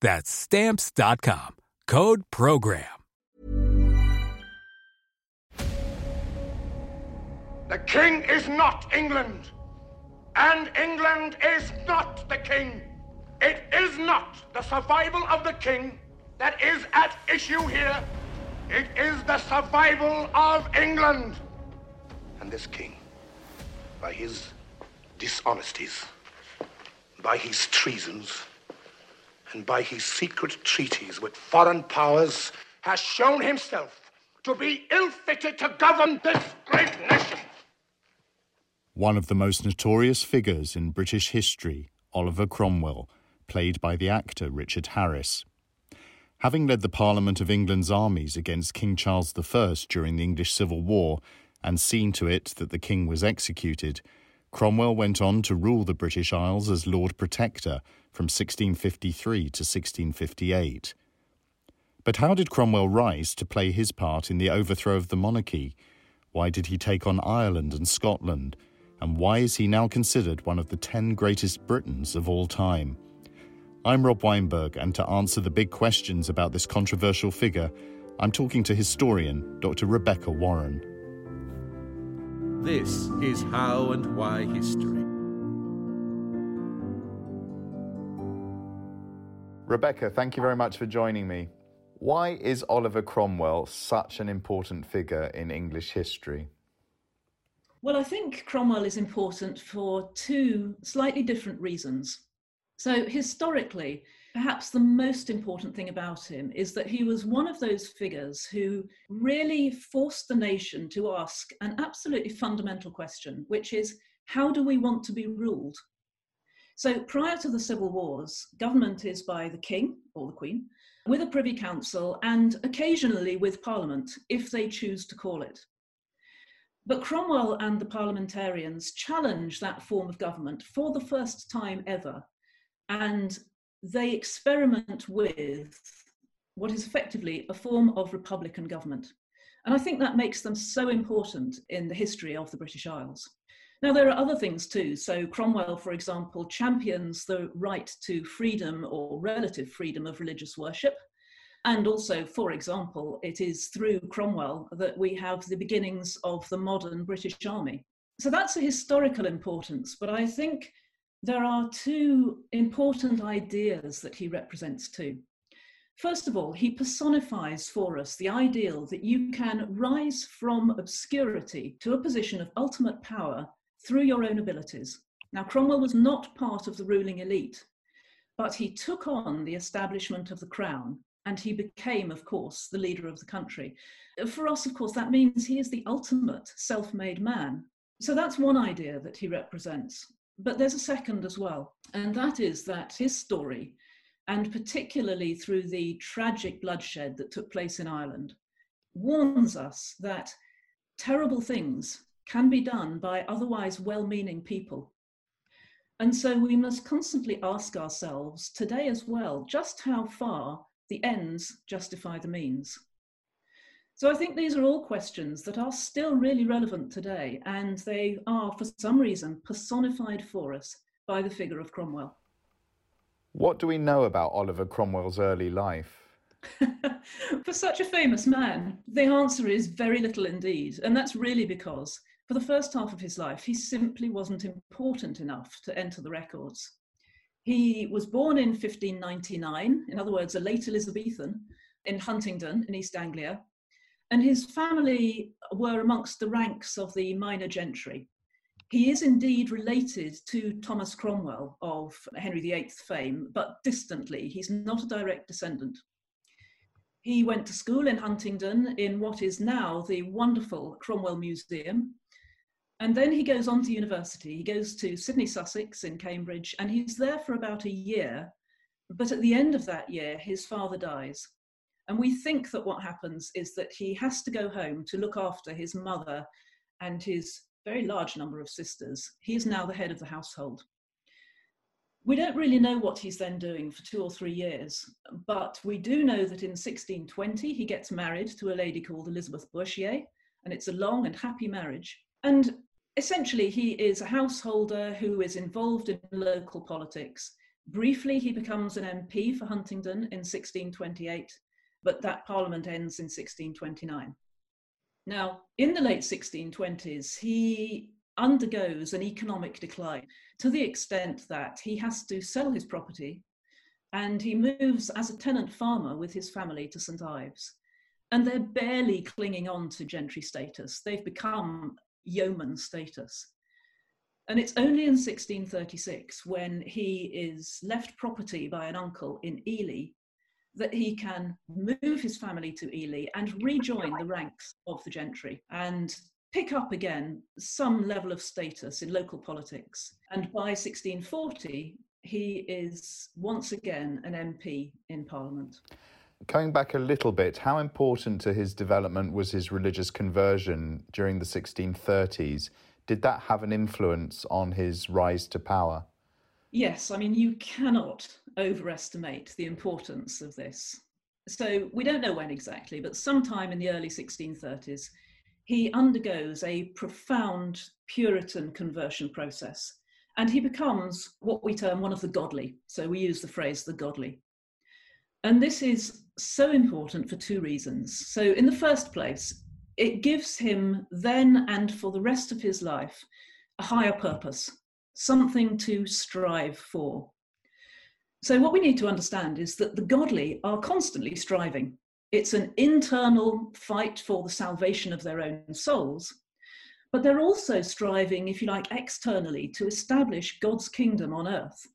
That's stamps.com. Code program. The king is not England, and England is not the king. It is not the survival of the king that is at issue here. It is the survival of England. And this king, by his dishonesties, by his treasons, and by his secret treaties with foreign powers, has shown himself to be ill-fitted to govern this great nation. One of the most notorious figures in British history, Oliver Cromwell, played by the actor Richard Harris. Having led the Parliament of England's armies against King Charles I during the English Civil War and seen to it that the king was executed, Cromwell went on to rule the British Isles as Lord Protector from 1653 to 1658. But how did Cromwell rise to play his part in the overthrow of the monarchy? Why did he take on Ireland and Scotland? And why is he now considered one of the ten greatest Britons of all time? I'm Rob Weinberg, and to answer the big questions about this controversial figure, I'm talking to historian Dr. Rebecca Warren. This is How and Why History. Rebecca, thank you very much for joining me. Why is Oliver Cromwell such an important figure in English history? Well, I think Cromwell is important for two slightly different reasons. So, historically, perhaps the most important thing about him is that he was one of those figures who really forced the nation to ask an absolutely fundamental question, which is how do we want to be ruled? So prior to the civil wars, government is by the king or the queen, with a privy council, and occasionally with parliament, if they choose to call it. But Cromwell and the parliamentarians challenge that form of government for the first time ever, and they experiment with what is effectively a form of republican government. And I think that makes them so important in the history of the British Isles. Now, there are other things too. So, Cromwell, for example, champions the right to freedom or relative freedom of religious worship. And also, for example, it is through Cromwell that we have the beginnings of the modern British Army. So, that's a historical importance. But I think there are two important ideas that he represents too. First of all, he personifies for us the ideal that you can rise from obscurity to a position of ultimate power through your own abilities. Now, Cromwell was not part of the ruling elite, but he took on the establishment of the crown and he became, of course, the leader of the country. For us, of course, that means he is the ultimate self made man. So that's one idea that he represents. But there's a second as well, and that is that his story, and particularly through the tragic bloodshed that took place in Ireland, warns us that terrible things can be done by otherwise well meaning people. And so we must constantly ask ourselves today as well just how far the ends justify the means. So I think these are all questions that are still really relevant today, and they are, for some reason, personified for us by the figure of Cromwell. What do we know about Oliver Cromwell's early life? for such a famous man, the answer is very little indeed. And that's really because for the first half of his life, he simply wasn't important enough to enter the records. He was born in 1599, in other words, a late Elizabethan, in Huntingdon in East Anglia, and his family were amongst the ranks of the minor gentry. He is indeed related to Thomas Cromwell of Henry VIII fame, but distantly. He's not a direct descendant. He went to school in Huntingdon in what is now the wonderful Cromwell Museum. And then he goes on to university. He goes to Sidney Sussex in Cambridge, and he's there for about a year. But at the end of that year, his father dies. And we think that what happens is that he has to go home to look after his mother and his very large number of sisters. He is now the head of the household. We don't really know what he's then doing for two or three years, but we do know that in 1620 he gets married to a lady called Elizabeth Bourchier, and it's a long and happy marriage. And essentially, he is a householder who is involved in local politics. Briefly, he becomes an MP for Huntingdon in 1628, but that parliament ends in 1629. Now, in the late 1620s, he undergoes an economic decline to the extent that he has to sell his property and he moves as a tenant farmer with his family to St. Ives. And they're barely clinging on to gentry status. They've become yeoman status. And it's only in 1636 when he is left property by an uncle in Ely that he can move his family to Ely and rejoin the ranks of the gentry and pick up again some level of status in local politics. And by 1640, he is once again an MP in Parliament. Going back a little bit, how important to his development was his religious conversion during the 1630s? Did that have an influence on his rise to power? Yes, I mean, you cannot overestimate the importance of this. So we don't know when exactly, but sometime in the early 1630s, he undergoes a profound Puritan conversion process and he becomes what we term one of the godly. So we use the phrase the godly. And this is so important for two reasons. So, in the first place, it gives him then and for the rest of his life a higher purpose something to strive for. So, what we need to understand is that the godly are constantly striving. It's an internal fight for the salvation of their own souls, but they're also striving, if you like, externally to establish God's kingdom on earth.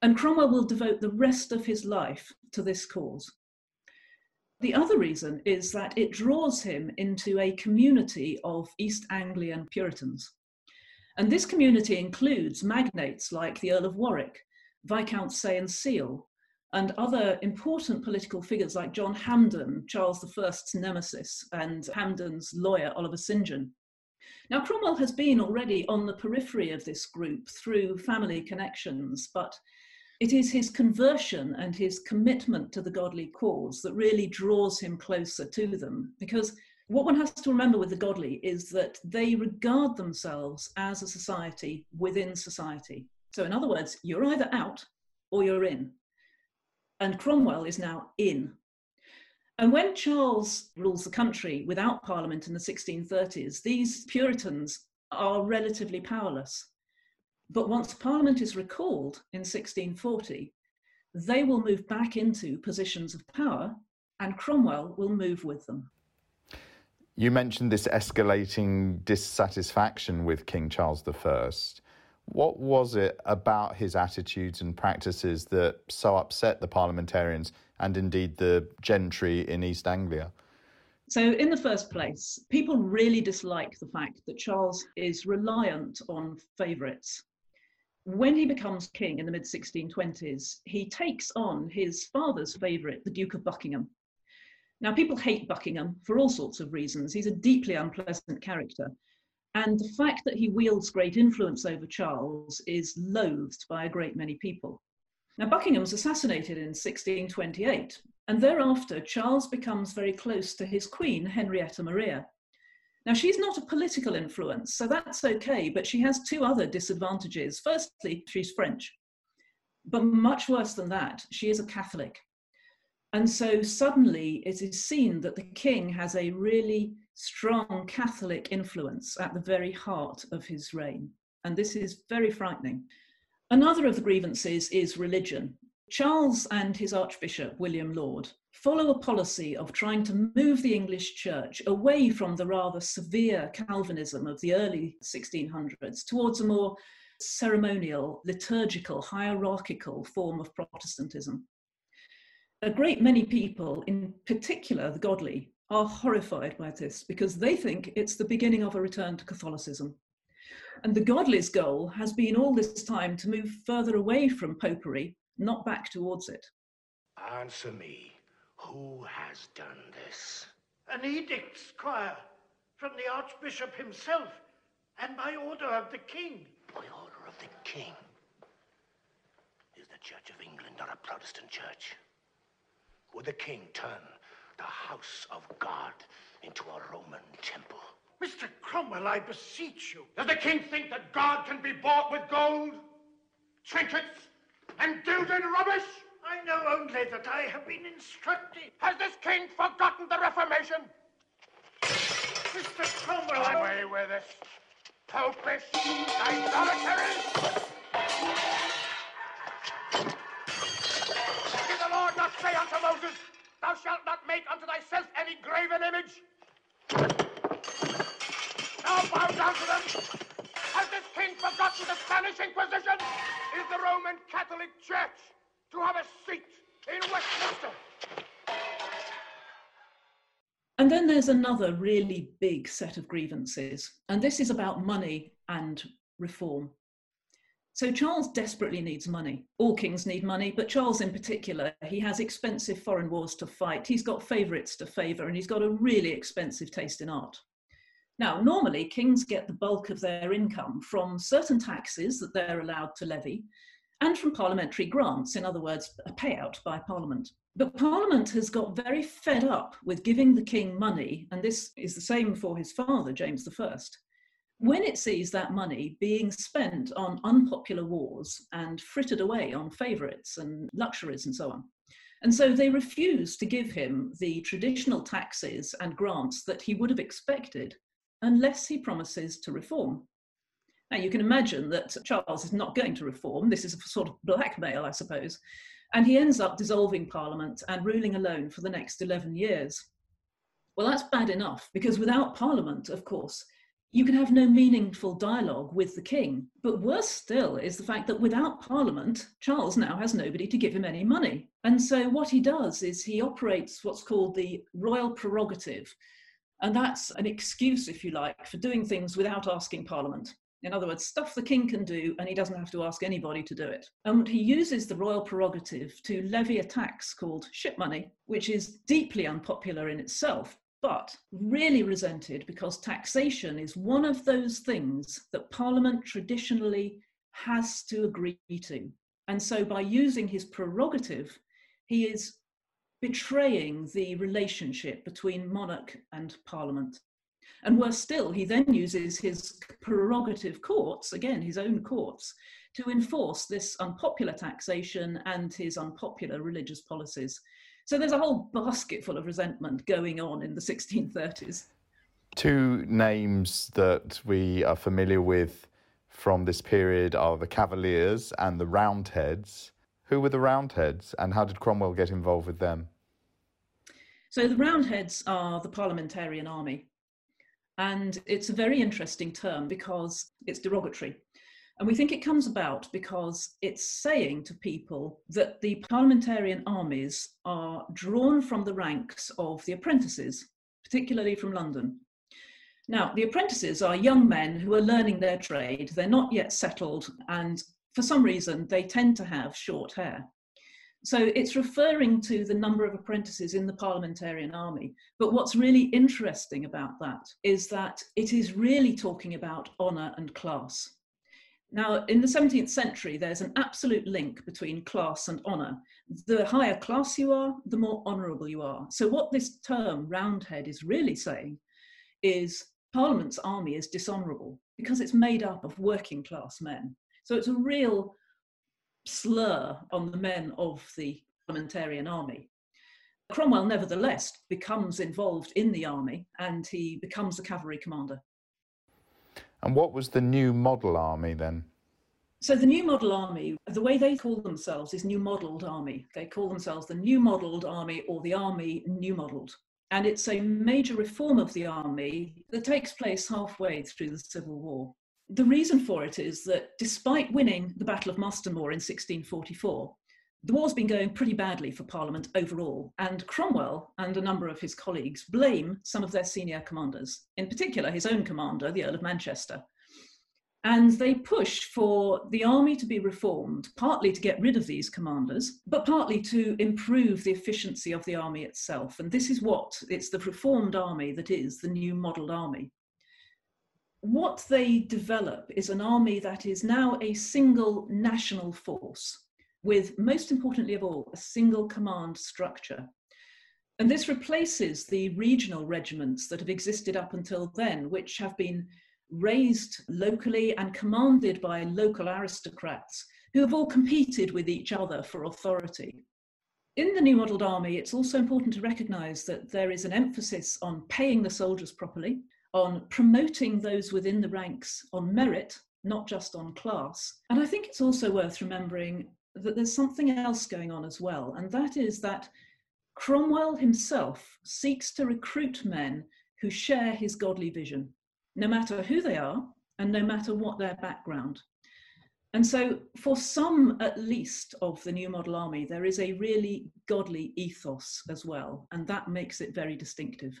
And Cromwell will devote the rest of his life to this cause. The other reason is that it draws him into a community of East Anglian Puritans. And this community includes magnates like the Earl of Warwick, Viscount Saye and Sele, and other important political figures like John Hampden, Charles I's nemesis, and Hampden's lawyer, Oliver St. John. Now, Cromwell has been already on the periphery of this group through family connections, but it is his conversion and his commitment to the godly cause that really draws him closer to them because what one has to remember with the godly is that they regard themselves as a society within society. So, in other words, you're either out or you're in. And Cromwell is now in. And when Charles rules the country without Parliament in the 1630s, these Puritans are relatively powerless. But once Parliament is recalled in 1640, they will move back into positions of power, and Cromwell will move with them. You mentioned this escalating dissatisfaction with King Charles I. What was it about his attitudes and practices that so upset the parliamentarians and indeed the gentry in East Anglia? So, in the first place, people really dislike the fact that Charles is reliant on favourites. When he becomes king in the mid 1620s, he takes on his father's favourite, the Duke of Buckingham, now, people hate Buckingham for all sorts of reasons. He's a deeply unpleasant character. And the fact that he wields great influence over Charles is loathed by a great many people. Now, Buckingham was assassinated in 1628, And thereafter, Charles becomes very close to his queen, Henrietta Maria. Now, she's not a political influence, so that's okay, but she has two other disadvantages. Firstly, she's French, but much worse than that, she is a Catholic. And so suddenly it is seen that the king has a really strong Catholic influence at the very heart of his reign. And this is very frightening. Another of the grievances is religion. Charles and his Archbishop, William Laud, follow a policy of trying to move the English church away from the rather severe Calvinism of the early 1600s towards a more ceremonial, liturgical, hierarchical form of Protestantism. A great many people, in particular the godly, are horrified by this because they think it's the beginning of a return to Catholicism. And the godly's goal has been all this time to move further away from popery, not back towards it. Answer me. Who has done this? An edict, squire, from the Archbishop himself, and by order of the king. By order of the king? Is the Church of England not a Protestant church? Would the king turn the house of God into a Roman temple? Mr. Cromwell, I beseech you. Does the king think that God can be bought with gold, trinkets, and gilded rubbish? I know only that I have been instructed. Has this king forgotten the Reformation? Mr. Cromwell, Away I... with this. Popish, idolaters! Thou shalt not make unto thyself any graven image? Now bow down to them. Has this king forgotten the Spanish Inquisition? Is the Roman Catholic Church to have a seat in Westminster? And then there's another really big set of grievances, and this is about money and reform. So Charles desperately needs money. All kings need money, but Charles in particular, he has expensive foreign wars to fight. He's got favourites to favour, and he's got a really expensive taste in art. Now, normally kings get the bulk of their income from certain taxes that they're allowed to levy and from parliamentary grants, in other words, a payout by Parliament. But Parliament has got very fed up with giving the king money, and this is the same for his father, James I when it sees that money being spent on unpopular wars and frittered away on favourites and luxuries and so on. And so they refuse to give him the traditional taxes and grants that he would have expected unless he promises to reform. Now, you can imagine that Charles is not going to reform. This is a sort of blackmail, I suppose. And he ends up dissolving Parliament and ruling alone for the next 11 years. Well, that's bad enough because without Parliament, of course, you can have no meaningful dialogue with the king. But worse still is the fact that without Parliament, Charles now has nobody to give him any money. And so what he does is he operates what's called the royal prerogative. And that's an excuse, if you like, for doing things without asking Parliament. In other words, stuff the king can do and he doesn't have to ask anybody to do it. And he uses the royal prerogative to levy a tax called ship money, which is deeply unpopular in itself but really resented because taxation is one of those things that Parliament traditionally has to agree to. And so by using his prerogative, he is betraying the relationship between monarch and Parliament. And worse still, he then uses his prerogative courts, again, his own courts, to enforce this unpopular taxation and his unpopular religious policies. So there's a whole basket full of resentment going on in the 1630s. Two names that we are familiar with from this period are the Cavaliers and the Roundheads. Who were the Roundheads and how did Cromwell get involved with them? So the Roundheads are the parliamentarian army. And it's a very interesting term because it's derogatory. And we think it comes about because it's saying to people that the parliamentarian armies are drawn from the ranks of the apprentices, particularly from London. Now, the apprentices are young men who are learning their trade. They're not yet settled, and for some reason, they tend to have short hair. So it's referring to the number of apprentices in the parliamentarian army. But what's really interesting about that is that it is really talking about honour and class. Now, in the 17th century, there's an absolute link between class and honour. The higher class you are, the more honourable you are. So, what this term Roundhead is really saying is Parliament's army is dishonourable because it's made up of working class men. So, it's a real slur on the men of the parliamentarian army. Cromwell, nevertheless, becomes involved in the army and he becomes a cavalry commander. And what was the new model army then? So, the new model army, the way they call themselves is New Modelled Army. They call themselves the New Modelled Army or the Army New Modelled. And it's a major reform of the army that takes place halfway through the Civil War. The reason for it is that despite winning the Battle of Marston Moor in 1644, the war's been going pretty badly for Parliament overall, and Cromwell and a number of his colleagues blame some of their senior commanders, in particular his own commander, the Earl of Manchester. And they push for the army to be reformed, partly to get rid of these commanders, but partly to improve the efficiency of the army itself. And this is what it's the reformed army that is the new modelled army. What they develop is an army that is now a single national force with, most importantly of all, a single command structure. And this replaces the regional regiments that have existed up until then, which have been raised locally and commanded by local aristocrats who have all competed with each other for authority. In the New Modelled Army, it's also important to recognise that there is an emphasis on paying the soldiers properly, on promoting those within the ranks on merit, not just on class. And I think it's also worth remembering that there's something else going on as well, and that is that Cromwell himself seeks to recruit men who share his godly vision, no matter who they are and no matter what their background. And so, for some at least of the New Model Army, there is a really godly ethos as well, and that makes it very distinctive.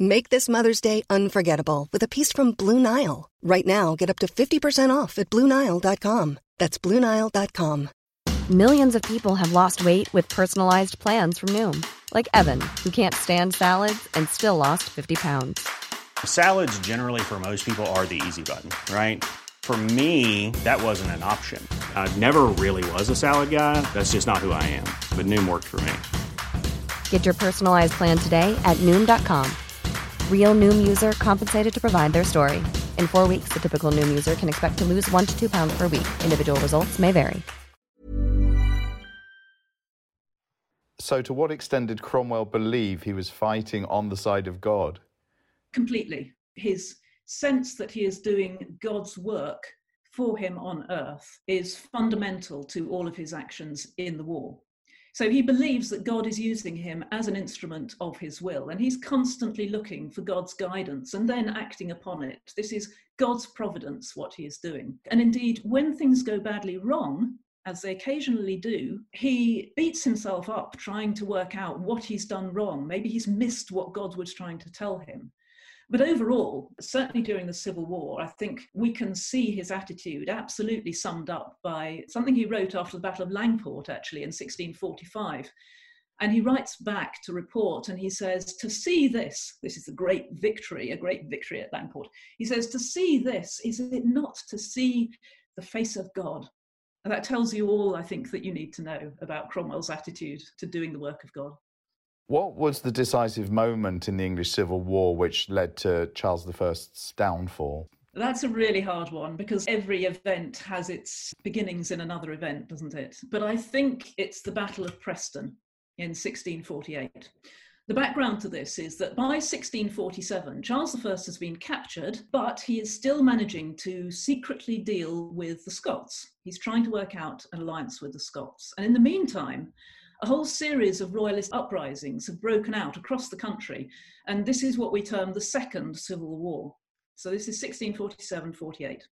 Make this Mother's Day unforgettable with a piece from Blue Nile. Right now, get up to 50% off at BlueNile.com. That's BlueNile.com. Millions of people have lost weight with personalized plans from Noom, like Evan, who can't stand salads and still lost 50 pounds. Salads, generally, for most people, are the easy button, right? For me, that wasn't an option. I never really was a salad guy. That's just not who I am. But Noom worked for me. Get your personalized plan today at Noom.com. Real Noom user compensated to provide their story. In four weeks, the typical Noom user can expect to lose one to two pounds per week. Individual results may vary. So, to what extent did Cromwell believe he was fighting on the side of God? Completely. His sense that he is doing God's work for him on earth is fundamental to all of his actions in the war. So he believes that God is using him as an instrument of his will, and he's constantly looking for God's guidance and then acting upon it. This is God's providence, what he is doing. And indeed, when things go badly wrong, as they occasionally do, he beats himself up trying to work out what he's done wrong. Maybe he's missed what God was trying to tell him. But overall, certainly during the Civil War, I think we can see his attitude absolutely summed up by something he wrote after the Battle of Langport, actually, in 1645. And he writes back to report and he says, To see this, this is a great victory, a great victory at Langport. He says, To see this, is it not to see the face of God? And that tells you all, I think, that you need to know about Cromwell's attitude to doing the work of God. What was the decisive moment in the English Civil War which led to Charles I's downfall? That's a really hard one because every event has its beginnings in another event, doesn't it? But I think it's the Battle of Preston in 1648. The background to this is that by 1647, Charles I has been captured, but he is still managing to secretly deal with the Scots. He's trying to work out an alliance with the Scots. And in the meantime, a whole series of royalist uprisings have broken out across the country. And this is what we term the Second Civil War. So this is 1647 48.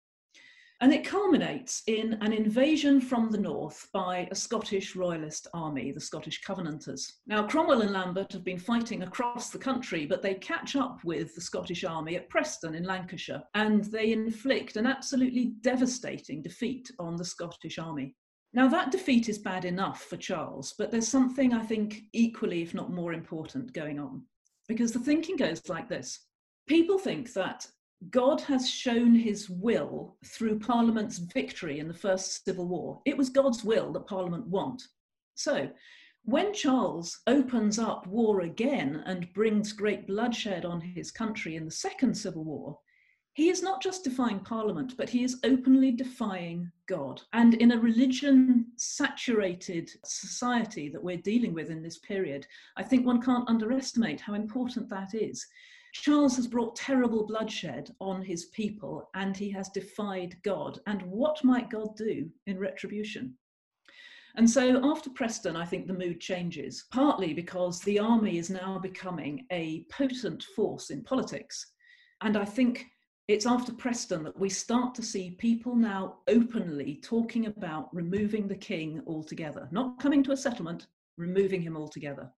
And it culminates in an invasion from the north by a Scottish royalist army, the Scottish Covenanters. Now, Cromwell and Lambert have been fighting across the country, but they catch up with the Scottish army at Preston in Lancashire, and they inflict an absolutely devastating defeat on the Scottish army. Now, that defeat is bad enough for Charles, but there's something I think equally, if not more important, going on. Because the thinking goes like this People think that God has shown his will through Parliament's victory in the First Civil War. It was God's will that Parliament won. So, when Charles opens up war again and brings great bloodshed on his country in the Second Civil War, he is not just defying Parliament, but he is openly defying God. And in a religion saturated society that we're dealing with in this period, I think one can't underestimate how important that is. Charles has brought terrible bloodshed on his people and he has defied God. And what might God do in retribution? And so after Preston, I think the mood changes, partly because the army is now becoming a potent force in politics. And I think it's after Preston that we start to see people now openly talking about removing the king altogether, not coming to a settlement, removing him altogether.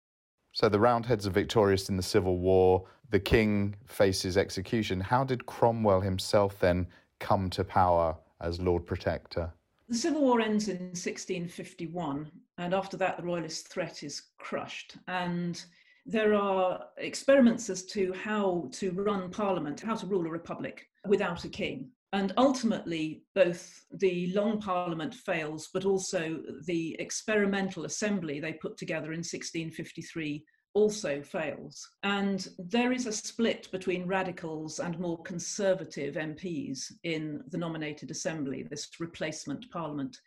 So the Roundheads are victorious in the Civil War. The king faces execution. How did Cromwell himself then come to power as Lord Protector? The Civil War ends in 1651, and after that, the Royalist threat is crushed. And there are experiments as to how to run Parliament, how to rule a republic without a king. And ultimately, both the Long Parliament fails, but also the experimental assembly they put together in 1653 also fails. And there is a split between radicals and more conservative MPs in the nominated assembly, this replacement parliament.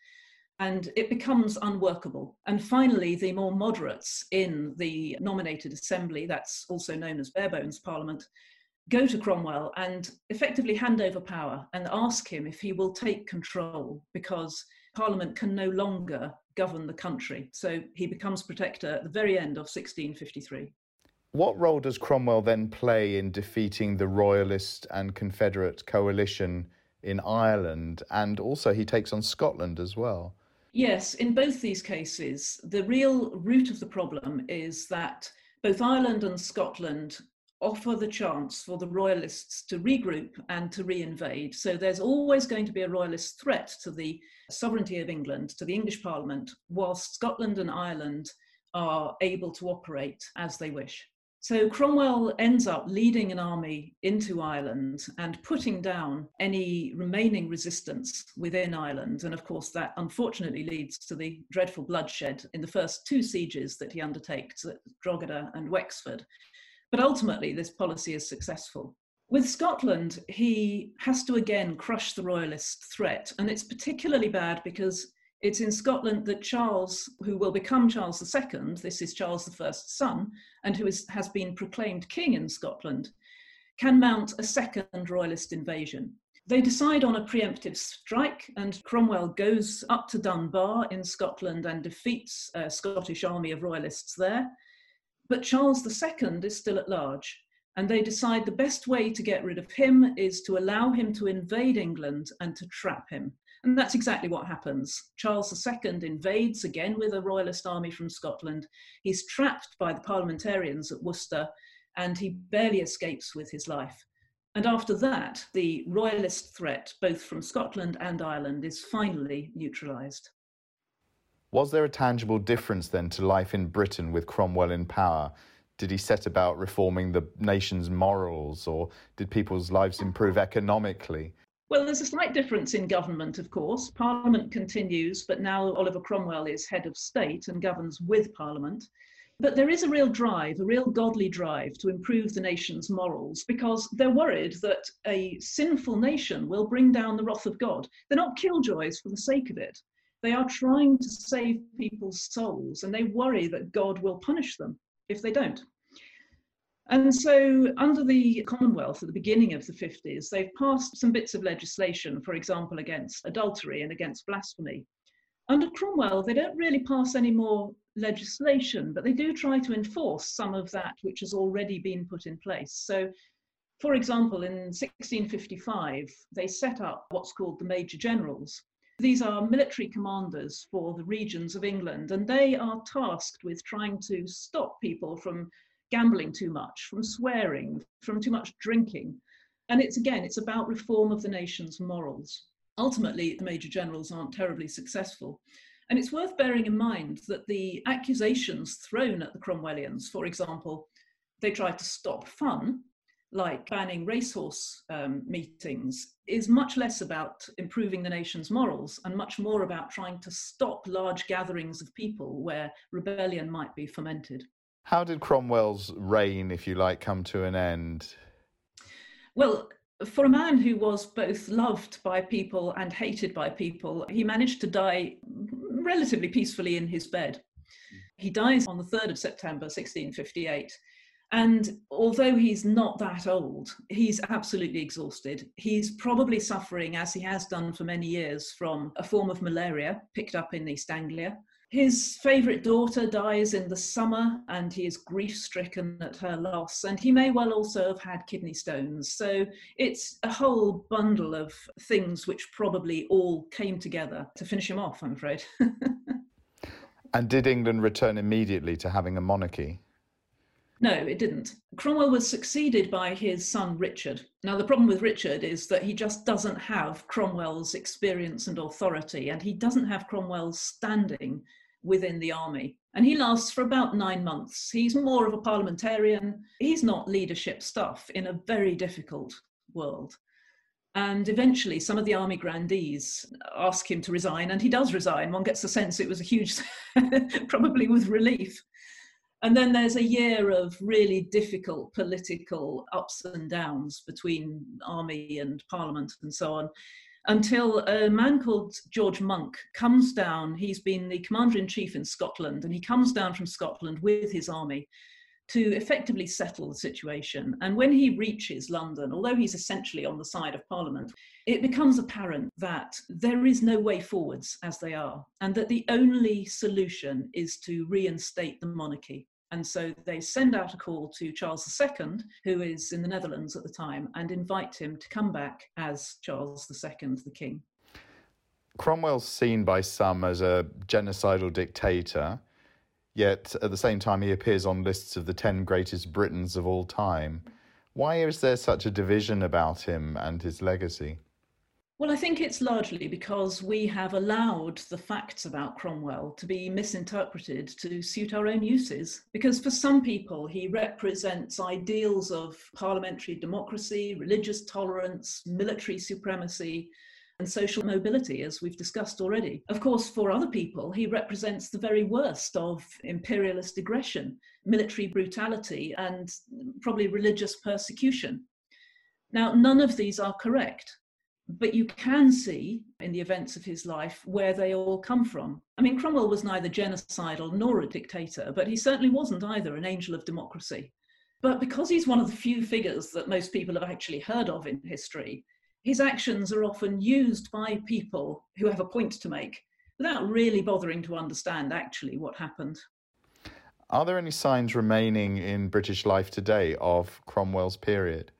And it becomes unworkable. And finally, the more moderates in the nominated assembly, that's also known as Barebones Parliament, go to Cromwell and effectively hand over power and ask him if he will take control because Parliament can no longer govern the country. So he becomes protector at the very end of 1653. What role does Cromwell then play in defeating the Royalist and Confederate coalition in Ireland? And also, he takes on Scotland as well. Yes, in both these cases, the real root of the problem is that both Ireland and Scotland offer the chance for the royalists to regroup and to reinvade. So there's always going to be a royalist threat to the sovereignty of England, to the English Parliament, whilst Scotland and Ireland are able to operate as they wish. So Cromwell ends up leading an army into Ireland and putting down any remaining resistance within Ireland. And of course, that unfortunately leads to the dreadful bloodshed in the first two sieges that he undertakes at Drogheda and Wexford. But ultimately, this policy is successful. With Scotland, he has to again crush the royalist threat. And it's particularly bad because it's in Scotland that Charles, who will become Charles II, this is Charles I's son, and who is, has been proclaimed king in Scotland, can mount a second royalist invasion. They decide on a preemptive strike, and Cromwell goes up to Dunbar in Scotland and defeats a Scottish army of royalists there. But Charles II is still at large, and they decide the best way to get rid of him is to allow him to invade England and to trap him. And that's exactly what happens. Charles II invades again with a royalist army from Scotland. He's trapped by the parliamentarians at Worcester, and he barely escapes with his life. And after that, the royalist threat, both from Scotland and Ireland, is finally neutralised. Was there a tangible difference then to life in Britain with Cromwell in power? Did he set about reforming the nation's morals, or did people's lives improve economically? Well, there's a slight difference in government, of course. Parliament continues, but now Oliver Cromwell is head of state and governs with Parliament. But there is a real drive, a real godly drive to improve the nation's morals because they're worried that a sinful nation will bring down the wrath of God. They're not killjoys for the sake of it. They are trying to save people's souls and they worry that God will punish them if they don't. And so, under the Commonwealth at the beginning of the 50s, they've passed some bits of legislation, for example, against adultery and against blasphemy. Under Cromwell, they don't really pass any more legislation, but they do try to enforce some of that which has already been put in place. So, for example, in 1655, they set up what's called the Major Generals. These are military commanders for the regions of England, and they are tasked with trying to stop people from gambling too much, from swearing, from too much drinking. And it's again, it's about reform of the nation's morals. Ultimately, the major generals aren't terribly successful. And it's worth bearing in mind that the accusations thrown at the Cromwellians, for example, they tried to stop fun, like banning racehorse um, meetings, is much less about improving the nation's morals and much more about trying to stop large gatherings of people where rebellion might be fomented. How did Cromwell's reign, if you like, come to an end? Well, for a man who was both loved by people and hated by people, he managed to die relatively peacefully in his bed. He dies on the 3rd of September 1658. And although he's not that old, he's absolutely exhausted. He's probably suffering, as he has done for many years, from a form of malaria picked up in East Anglia. His favourite daughter dies in the summer and he is grief stricken at her loss, and he may well also have had kidney stones. So it's a whole bundle of things which probably all came together to finish him off, I'm afraid. and did England return immediately to having a monarchy? No, it didn't. Cromwell was succeeded by his son Richard. Now, the problem with Richard is that he just doesn't have Cromwell's experience and authority, and he doesn't have Cromwell's standing within the army. And he lasts for about nine months. He's more of a parliamentarian. He's not leadership stuff in a very difficult world. And eventually, some of the army grandees ask him to resign, and he does resign. One gets the sense it was a huge, probably with relief. And then there's a year of really difficult political ups and downs between army and parliament and so on, until a man called George Monk comes down. He's been the commander in chief in Scotland, and he comes down from Scotland with his army to effectively settle the situation. And when he reaches London, although he's essentially on the side of Parliament, it becomes apparent that there is no way forwards as they are, and that the only solution is to reinstate the monarchy. And so they send out a call to Charles II, who is in the Netherlands at the time, and invite him to come back as Charles II, the king. Cromwell's seen by some as a genocidal dictator. Yet at the same time, he appears on lists of the 10 greatest Britons of all time. Why is there such a division about him and his legacy? Well, I think it's largely because we have allowed the facts about Cromwell to be misinterpreted to suit our own uses. Because for some people, he represents ideals of parliamentary democracy, religious tolerance, military supremacy, and social mobility, as we've discussed already. Of course, for other people, he represents the very worst of imperialist aggression, military brutality, and probably religious persecution. Now, none of these are correct, but you can see in the events of his life where they all come from. I mean, Cromwell was neither genocidal nor a dictator, but he certainly wasn't either an angel of democracy. But because he's one of the few figures that most people have actually heard of in history, his actions are often used by people who have a point to make without really bothering to understand actually what happened. Are there any signs remaining in British life today of Cromwell's period?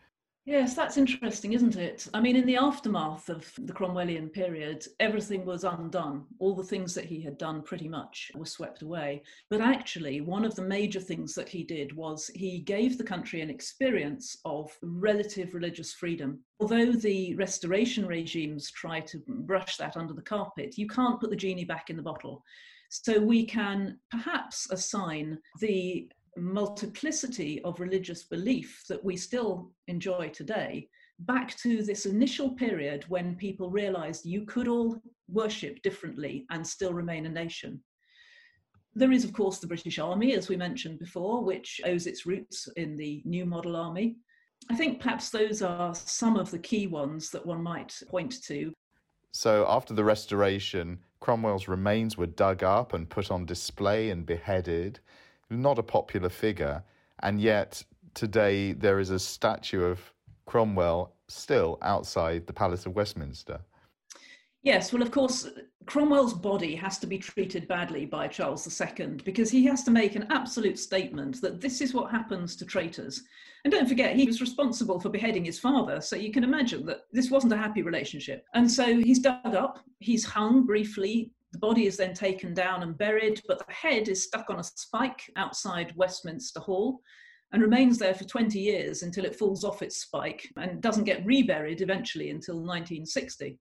Yes, that's interesting, isn't it? I mean, in the aftermath of the Cromwellian period, everything was undone. All the things that he had done pretty much were swept away. But actually, one of the major things that he did was he gave the country an experience of relative religious freedom. Although the restoration regimes try to brush that under the carpet, you can't put the genie back in the bottle. So we can perhaps assign the multiplicity of religious belief that we still enjoy today back to this initial period when people realized you could all worship differently and still remain a nation. There is, of course, the British Army, as we mentioned before, which owes its roots in the New Model Army. I think perhaps those are some of the key ones that one might point to. So, after the restoration, Cromwell's remains were dug up and put on display and beheaded. Not a popular figure, and yet today there is a statue of Cromwell still outside the Palace of Westminster. Yes, well, of course, Cromwell's body has to be treated badly by Charles II because he has to make an absolute statement that this is what happens to traitors. And don't forget, he was responsible for beheading his father, so you can imagine that this wasn't a happy relationship. And so he's dug up, he's hung briefly, the body is then taken down and buried, but the head is stuck on a spike outside Westminster Hall and remains there for 20 years until it falls off its spike and doesn't get reburied eventually until 1960.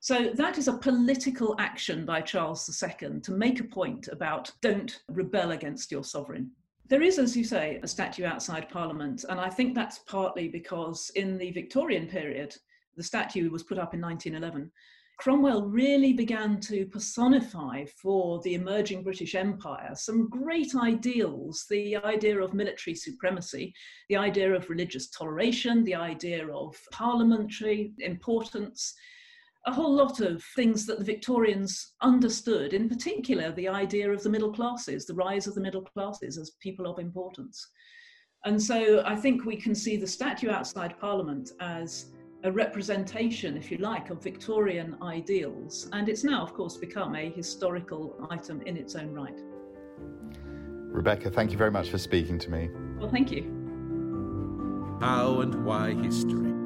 So that is a political action by Charles II to make a point about don't rebel against your sovereign. There is, as you say, a statue outside Parliament, and I think that's partly because in the Victorian period, the statue was put up in 1911. Cromwell really began to personify for the emerging British Empire some great ideals the idea of military supremacy, the idea of religious toleration, the idea of parliamentary importance, a whole lot of things that the Victorians understood, in particular, the idea of the middle classes, the rise of the middle classes as people of importance. And so I think we can see the statue outside Parliament as a representation, if you like, of Victorian ideals. And it's now, of course, become a historical item in its own right. Rebecca, thank you very much for speaking to me. Well, thank you. How and Why History.